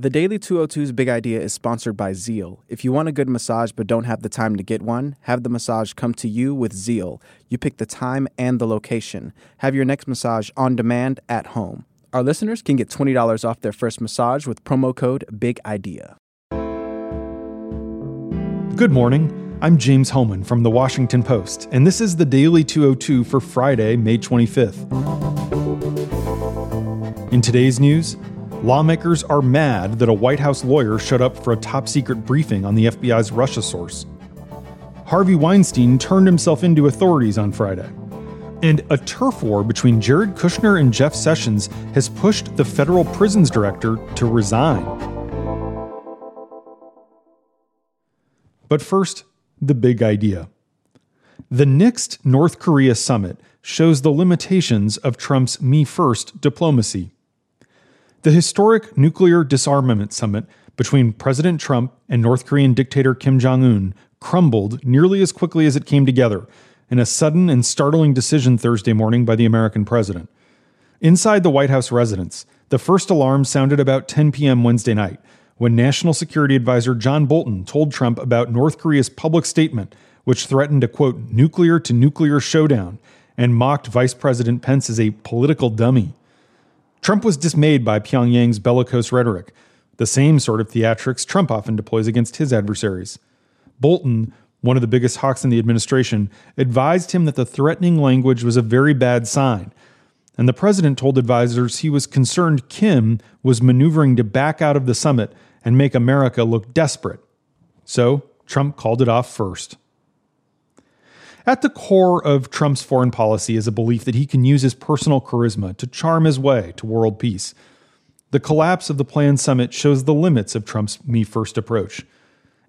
The Daily 202's big idea is sponsored by Zeal. If you want a good massage but don't have the time to get one, have the massage come to you with Zeal. You pick the time and the location. Have your next massage on demand at home. Our listeners can get $20 off their first massage with promo code BIG IDEA. Good morning. I'm James Hohmann from The Washington Post, and this is the Daily 202 for Friday, May 25th. In today's news, Lawmakers are mad that a White House lawyer showed up for a top secret briefing on the FBI's Russia source. Harvey Weinstein turned himself into authorities on Friday. And a turf war between Jared Kushner and Jeff Sessions has pushed the federal prisons director to resign. But first, the big idea. The Nixed North Korea summit shows the limitations of Trump's me first diplomacy. The historic nuclear disarmament summit between President Trump and North Korean dictator Kim Jong un crumbled nearly as quickly as it came together in a sudden and startling decision Thursday morning by the American president. Inside the White House residence, the first alarm sounded about 10 p.m. Wednesday night when National Security Advisor John Bolton told Trump about North Korea's public statement, which threatened a quote, nuclear to nuclear showdown and mocked Vice President Pence as a political dummy. Trump was dismayed by Pyongyang's bellicose rhetoric, the same sort of theatrics Trump often deploys against his adversaries. Bolton, one of the biggest hawks in the administration, advised him that the threatening language was a very bad sign. And the president told advisors he was concerned Kim was maneuvering to back out of the summit and make America look desperate. So, Trump called it off first. At the core of Trump's foreign policy is a belief that he can use his personal charisma to charm his way to world peace. The collapse of the planned summit shows the limits of Trump's me first approach.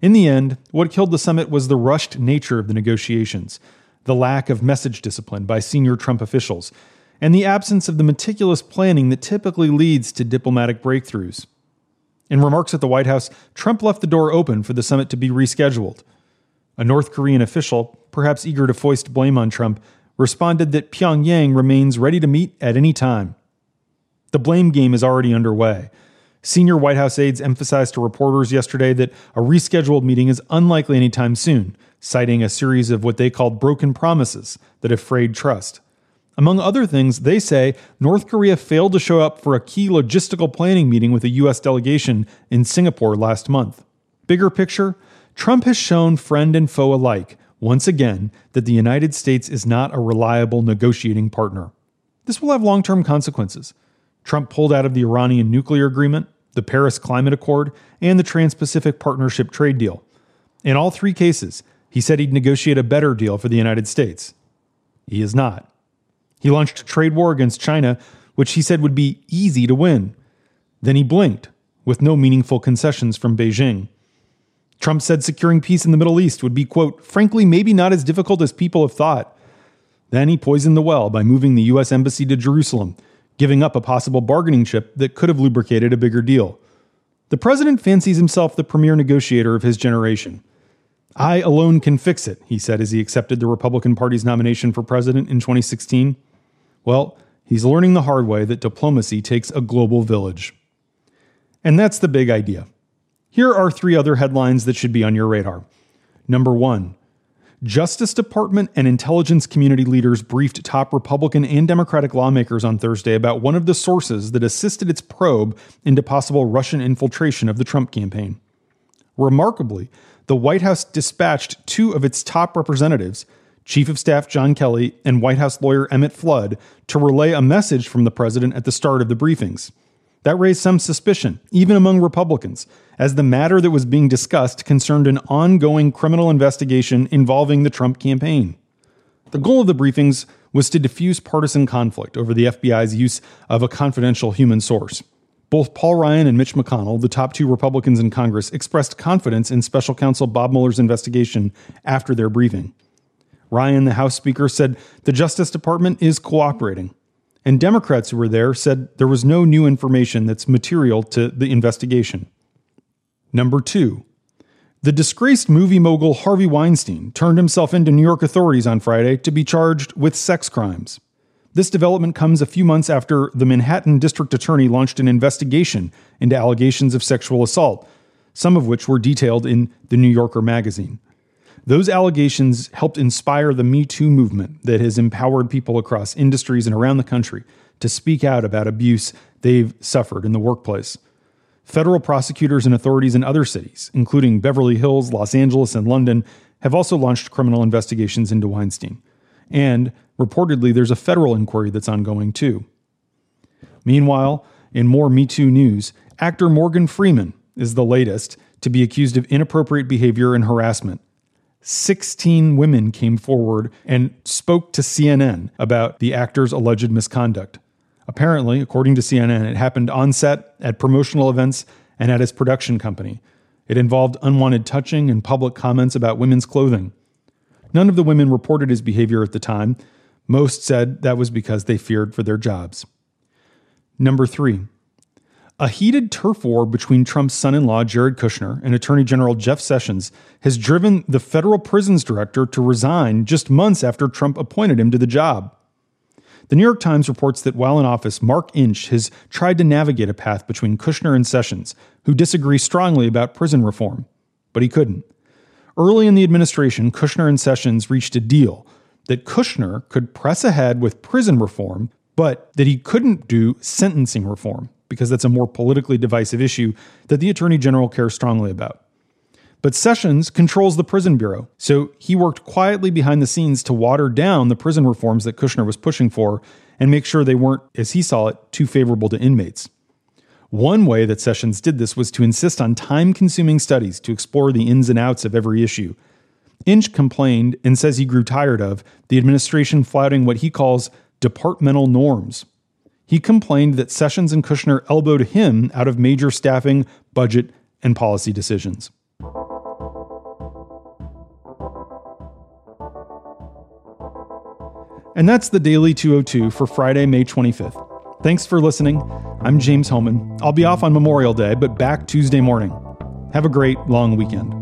In the end, what killed the summit was the rushed nature of the negotiations, the lack of message discipline by senior Trump officials, and the absence of the meticulous planning that typically leads to diplomatic breakthroughs. In remarks at the White House, Trump left the door open for the summit to be rescheduled. A North Korean official, perhaps eager to foist blame on Trump, responded that Pyongyang remains ready to meet at any time. The blame game is already underway. Senior White House aides emphasized to reporters yesterday that a rescheduled meeting is unlikely anytime soon, citing a series of what they called broken promises that have frayed trust. Among other things, they say North Korea failed to show up for a key logistical planning meeting with a U.S. delegation in Singapore last month. Bigger picture, Trump has shown friend and foe alike, once again, that the United States is not a reliable negotiating partner. This will have long term consequences. Trump pulled out of the Iranian nuclear agreement, the Paris Climate Accord, and the Trans Pacific Partnership trade deal. In all three cases, he said he'd negotiate a better deal for the United States. He is not. He launched a trade war against China, which he said would be easy to win. Then he blinked, with no meaningful concessions from Beijing. Trump said securing peace in the Middle East would be, quote, frankly, maybe not as difficult as people have thought. Then he poisoned the well by moving the U.S. Embassy to Jerusalem, giving up a possible bargaining chip that could have lubricated a bigger deal. The president fancies himself the premier negotiator of his generation. I alone can fix it, he said as he accepted the Republican Party's nomination for president in 2016. Well, he's learning the hard way that diplomacy takes a global village. And that's the big idea. Here are three other headlines that should be on your radar. Number one, Justice Department and intelligence community leaders briefed top Republican and Democratic lawmakers on Thursday about one of the sources that assisted its probe into possible Russian infiltration of the Trump campaign. Remarkably, the White House dispatched two of its top representatives, Chief of Staff John Kelly and White House lawyer Emmett Flood, to relay a message from the president at the start of the briefings. That raised some suspicion, even among Republicans, as the matter that was being discussed concerned an ongoing criminal investigation involving the Trump campaign. The goal of the briefings was to diffuse partisan conflict over the FBI's use of a confidential human source. Both Paul Ryan and Mitch McConnell, the top two Republicans in Congress, expressed confidence in special counsel Bob Mueller's investigation after their briefing. Ryan, the House Speaker, said the Justice Department is cooperating. And Democrats who were there said there was no new information that's material to the investigation. Number two, the disgraced movie mogul Harvey Weinstein turned himself into New York authorities on Friday to be charged with sex crimes. This development comes a few months after the Manhattan District Attorney launched an investigation into allegations of sexual assault, some of which were detailed in the New Yorker magazine. Those allegations helped inspire the Me Too movement that has empowered people across industries and around the country to speak out about abuse they've suffered in the workplace. Federal prosecutors and authorities in other cities, including Beverly Hills, Los Angeles, and London, have also launched criminal investigations into Weinstein. And reportedly, there's a federal inquiry that's ongoing too. Meanwhile, in more Me Too news, actor Morgan Freeman is the latest to be accused of inappropriate behavior and harassment. 16 women came forward and spoke to CNN about the actor's alleged misconduct. Apparently, according to CNN, it happened on set, at promotional events, and at his production company. It involved unwanted touching and public comments about women's clothing. None of the women reported his behavior at the time. Most said that was because they feared for their jobs. Number three, a heated turf war between Trump's son in law, Jared Kushner, and Attorney General Jeff Sessions has driven the federal prisons director to resign just months after Trump appointed him to the job. The New York Times reports that while in office, Mark Inch has tried to navigate a path between Kushner and Sessions, who disagree strongly about prison reform, but he couldn't. Early in the administration, Kushner and Sessions reached a deal that Kushner could press ahead with prison reform, but that he couldn't do sentencing reform because that's a more politically divisive issue that the Attorney General cares strongly about. But Sessions controls the prison bureau, so he worked quietly behind the scenes to water down the prison reforms that Kushner was pushing for and make sure they weren't, as he saw it, too favorable to inmates. One way that Sessions did this was to insist on time consuming studies to explore the ins and outs of every issue. Inch complained and says he grew tired of the administration flouting what he calls departmental norms. He complained that Sessions and Kushner elbowed him out of major staffing, budget, and policy decisions. And that's the Daily 202 for Friday, May 25th. Thanks for listening. I'm James Hohmann. I'll be off on Memorial Day, but back Tuesday morning. Have a great long weekend.